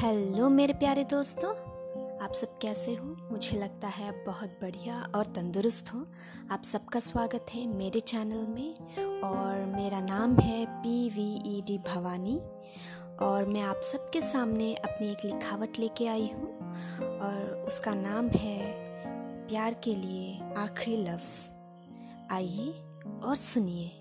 Hello मेरे प्यारे दोस्तों। आप सब कैसे हो? मुझे लगता है आप बहुत बढ़िया और तंदुरुस्त हो। आप सबका स्वागत है मेरे चैनल में और मेरा नाम है P V E D Bhavani और मैं आप सबके सामने अपनी एक लिखावट लेके आई हूँ और उसका नाम है प्यार के लिए आखिरी लफ्ज़। आइए और सुनिए।